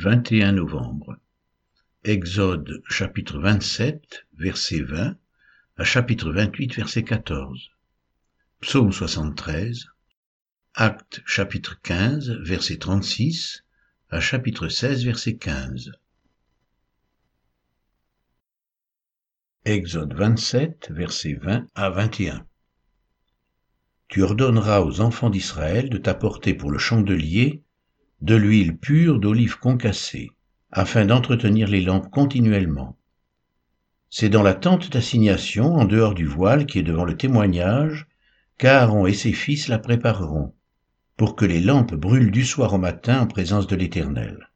21 novembre. Exode chapitre 27, verset 20 à chapitre 28, verset 14. Psaume 73. Acte chapitre 15, verset 36 à chapitre 16, verset 15. Exode 27, verset 20 à 21. Tu ordonneras aux enfants d'Israël de t'apporter pour le chandelier de l'huile pure d'olive concassée, afin d'entretenir les lampes continuellement. C'est dans la tente d'assignation, en dehors du voile qui est devant le témoignage, qu'Aaron et ses fils la prépareront, pour que les lampes brûlent du soir au matin en présence de l'Éternel.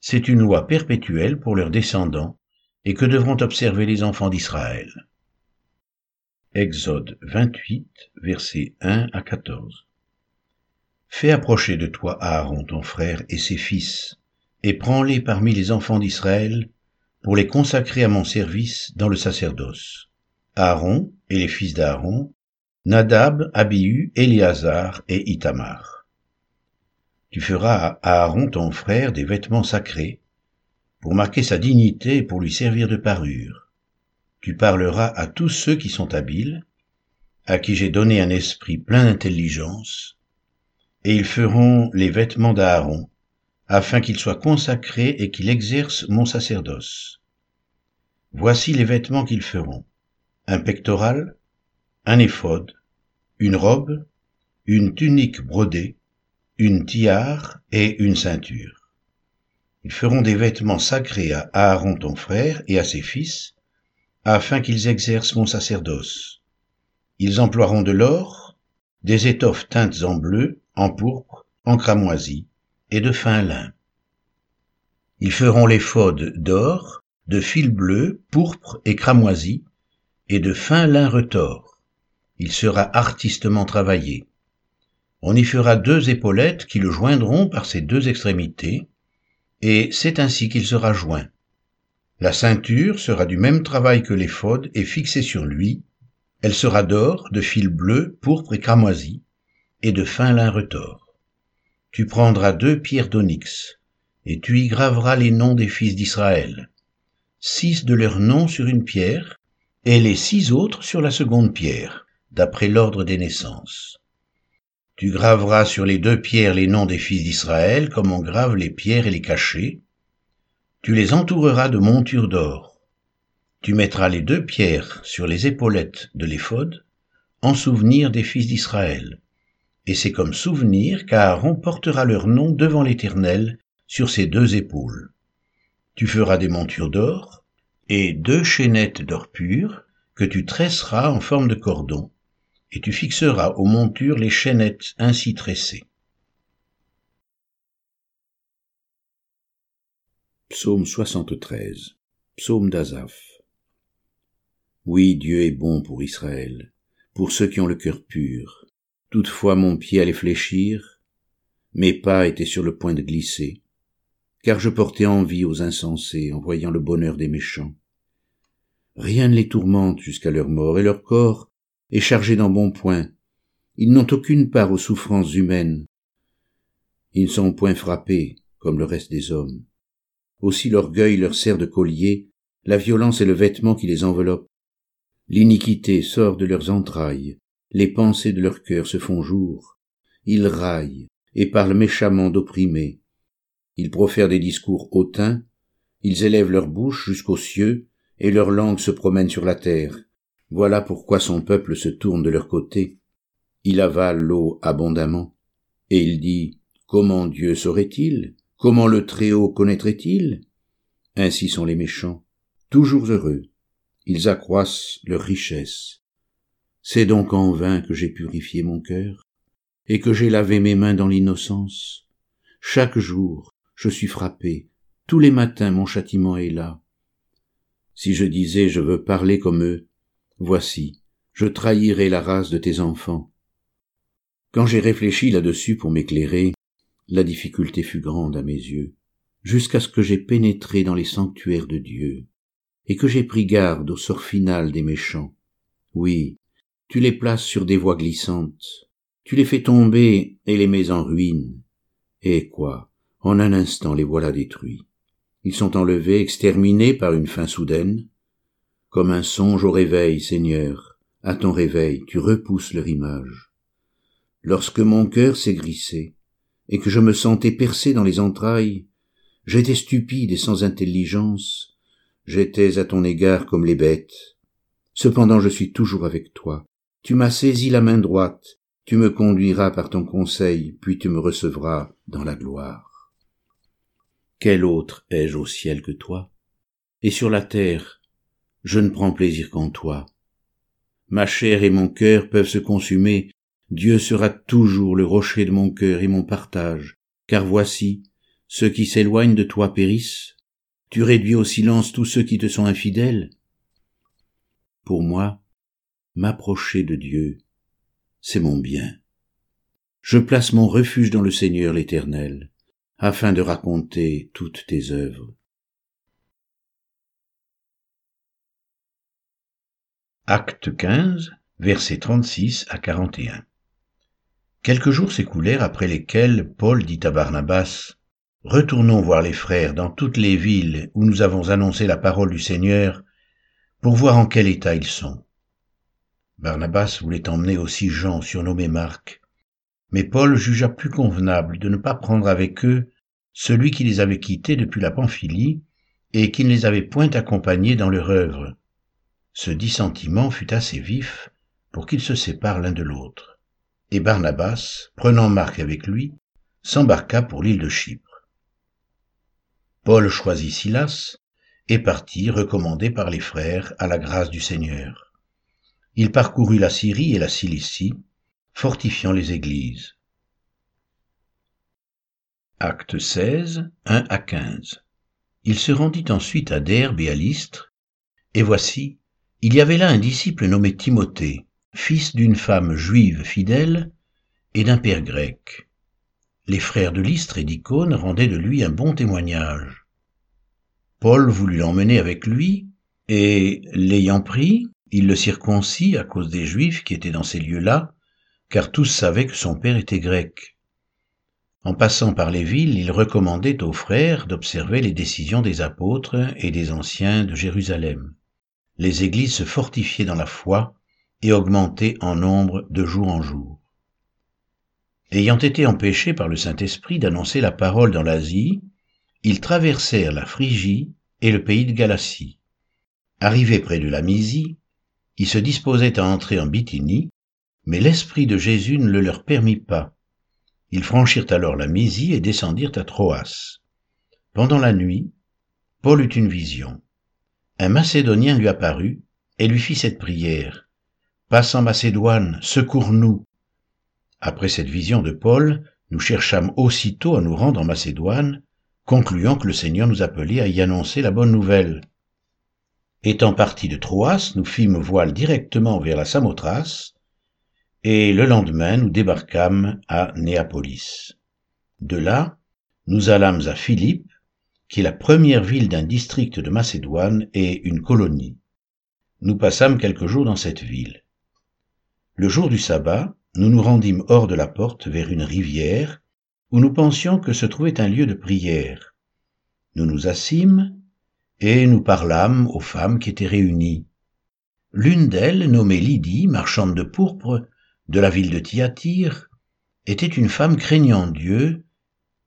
C'est une loi perpétuelle pour leurs descendants, et que devront observer les enfants d'Israël. Exode 28, versets 1 à 14. Fais approcher de toi Aaron ton frère et ses fils, et prends-les parmi les enfants d'Israël, pour les consacrer à mon service dans le sacerdoce. Aaron et les fils d'Aaron, Nadab, Abihu, Éléazar et Itamar. Tu feras à Aaron ton frère des vêtements sacrés, pour marquer sa dignité et pour lui servir de parure tu parleras à tous ceux qui sont habiles, à qui j'ai donné un esprit plein d'intelligence, et ils feront les vêtements d'Aaron, afin qu'il soit consacré et qu'il exerce mon sacerdoce. Voici les vêtements qu'ils feront. Un pectoral, un éphod, une robe, une tunique brodée, une tiare et une ceinture. Ils feront des vêtements sacrés à Aaron ton frère et à ses fils, afin qu'ils exercent mon sacerdoce. Ils emploieront de l'or, des étoffes teintes en bleu, en pourpre, en cramoisi, et de fin lin. Ils feront faudes d'or, de fil bleu, pourpre et cramoisi, et de fin lin retors. Il sera artistement travaillé. On y fera deux épaulettes qui le joindront par ses deux extrémités, et c'est ainsi qu'il sera joint. La ceinture sera du même travail que l'éphod et fixée sur lui. Elle sera d'or, de fil bleu, pourpre et cramoisi, et de fin lin retors. Tu prendras deux pierres d'onyx, et tu y graveras les noms des fils d'Israël, six de leurs noms sur une pierre, et les six autres sur la seconde pierre, d'après l'ordre des naissances. Tu graveras sur les deux pierres les noms des fils d'Israël, comme on grave les pierres et les cachets, tu les entoureras de montures d'or. Tu mettras les deux pierres sur les épaulettes de l'éphod, en souvenir des fils d'Israël. Et c'est comme souvenir qu'Aaron portera leur nom devant l'Éternel sur ses deux épaules. Tu feras des montures d'or et deux chaînettes d'or pur que tu tresseras en forme de cordon, et tu fixeras aux montures les chaînettes ainsi tressées. Psaume 73 Psaume d'Azaph Oui, Dieu est bon pour Israël, pour ceux qui ont le cœur pur. Toutefois mon pied allait fléchir, mes pas étaient sur le point de glisser, car je portais envie aux insensés en voyant le bonheur des méchants. Rien ne les tourmente jusqu'à leur mort, et leur corps est chargé d'embonpoint. Ils n'ont aucune part aux souffrances humaines. Ils ne sont point frappés comme le reste des hommes. Aussi l'orgueil leur sert de collier, la violence est le vêtement qui les enveloppe. L'iniquité sort de leurs entrailles, les pensées de leur cœur se font jour. Ils raillent et parlent méchamment d'opprimés. Ils profèrent des discours hautains, ils élèvent leur bouche jusqu'aux cieux, et leur langue se promène sur la terre. Voilà pourquoi son peuple se tourne de leur côté. Il avale l'eau abondamment, et il dit, Comment Dieu saurait-il? Comment le Très-Haut connaîtrait-il? Ainsi sont les méchants, toujours heureux. Ils accroissent leur richesse. C'est donc en vain que j'ai purifié mon cœur, et que j'ai lavé mes mains dans l'innocence. Chaque jour, je suis frappé, tous les matins mon châtiment est là. Si je disais je veux parler comme eux, voici, je trahirais la race de tes enfants. Quand j'ai réfléchi là-dessus pour m'éclairer, la difficulté fut grande à mes yeux, jusqu'à ce que j'ai pénétré dans les sanctuaires de Dieu, et que j'ai pris garde au sort final des méchants. Oui, tu les places sur des voies glissantes, tu les fais tomber et les mets en ruine. Et quoi? En un instant les voilà détruits. Ils sont enlevés, exterminés par une fin soudaine. Comme un songe au réveil, Seigneur, à ton réveil, tu repousses leur image. Lorsque mon cœur s'est grissé, et que je me sentais percé dans les entrailles, j'étais stupide et sans intelligence, j'étais à ton égard comme les bêtes. Cependant je suis toujours avec toi. Tu m'as saisi la main droite, tu me conduiras par ton conseil, puis tu me recevras dans la gloire. Quel autre ai-je au ciel que toi? Et sur la terre, je ne prends plaisir qu'en toi. Ma chair et mon cœur peuvent se consumer, Dieu sera toujours le rocher de mon cœur et mon partage, car voici, ceux qui s'éloignent de toi périssent, tu réduis au silence tous ceux qui te sont infidèles. Pour moi, m'approcher de Dieu, c'est mon bien. Je place mon refuge dans le Seigneur l'Éternel, afin de raconter toutes tes œuvres. Acte 15, versets 36 à 41. Quelques jours s'écoulèrent après lesquels Paul dit à Barnabas, Retournons voir les frères dans toutes les villes où nous avons annoncé la parole du Seigneur pour voir en quel état ils sont. Barnabas voulait emmener aussi Jean, surnommé Marc, mais Paul jugea plus convenable de ne pas prendre avec eux celui qui les avait quittés depuis la Pamphylie et qui ne les avait point accompagnés dans leur œuvre. Ce dissentiment fut assez vif pour qu'ils se séparent l'un de l'autre et Barnabas, prenant Marc avec lui, s'embarqua pour l'île de Chypre. Paul choisit Silas et partit recommandé par les frères à la grâce du Seigneur. Il parcourut la Syrie et la Cilicie, fortifiant les églises. Acte 16, 1 à 15. Il se rendit ensuite à Derbe et à Lystre, et voici, il y avait là un disciple nommé Timothée, fils d'une femme juive fidèle et d'un père grec. Les frères de Lystre et d'Icône rendaient de lui un bon témoignage. Paul voulut l'emmener avec lui, et, l'ayant pris, il le circoncit à cause des Juifs qui étaient dans ces lieux-là, car tous savaient que son père était grec. En passant par les villes, il recommandait aux frères d'observer les décisions des apôtres et des anciens de Jérusalem. Les églises se fortifiaient dans la foi, et augmenter en nombre de jour en jour. Ayant été empêchés par le Saint-Esprit d'annoncer la parole dans l'Asie, ils traversèrent la Phrygie et le pays de Galatie. Arrivés près de la Mysie, ils se disposaient à entrer en Bithynie, mais l'Esprit de Jésus ne le leur permit pas. Ils franchirent alors la Mysie et descendirent à Troas. Pendant la nuit, Paul eut une vision. Un Macédonien lui apparut et lui fit cette prière. Passe en Macédoine, secours-nous. Après cette vision de Paul, nous cherchâmes aussitôt à nous rendre en Macédoine, concluant que le Seigneur nous appelait à y annoncer la bonne nouvelle. Étant partis de Troas, nous fîmes voile directement vers la Samothrace, et le lendemain nous débarquâmes à Néapolis. De là, nous allâmes à Philippe, qui est la première ville d'un district de Macédoine et une colonie. Nous passâmes quelques jours dans cette ville. Le jour du sabbat, nous nous rendîmes hors de la porte vers une rivière, où nous pensions que se trouvait un lieu de prière. Nous nous assîmes, et nous parlâmes aux femmes qui étaient réunies. L'une d'elles, nommée Lydie, marchande de pourpre, de la ville de Thyatire, était une femme craignant Dieu,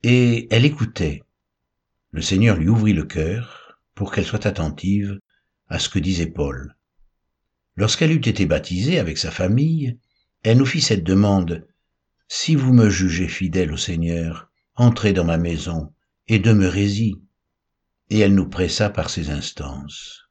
et elle écoutait. Le Seigneur lui ouvrit le cœur pour qu'elle soit attentive à ce que disait Paul. Lorsqu'elle eut été baptisée avec sa famille, elle nous fit cette demande. Si vous me jugez fidèle au Seigneur, entrez dans ma maison et demeurez-y. Et elle nous pressa par ses instances.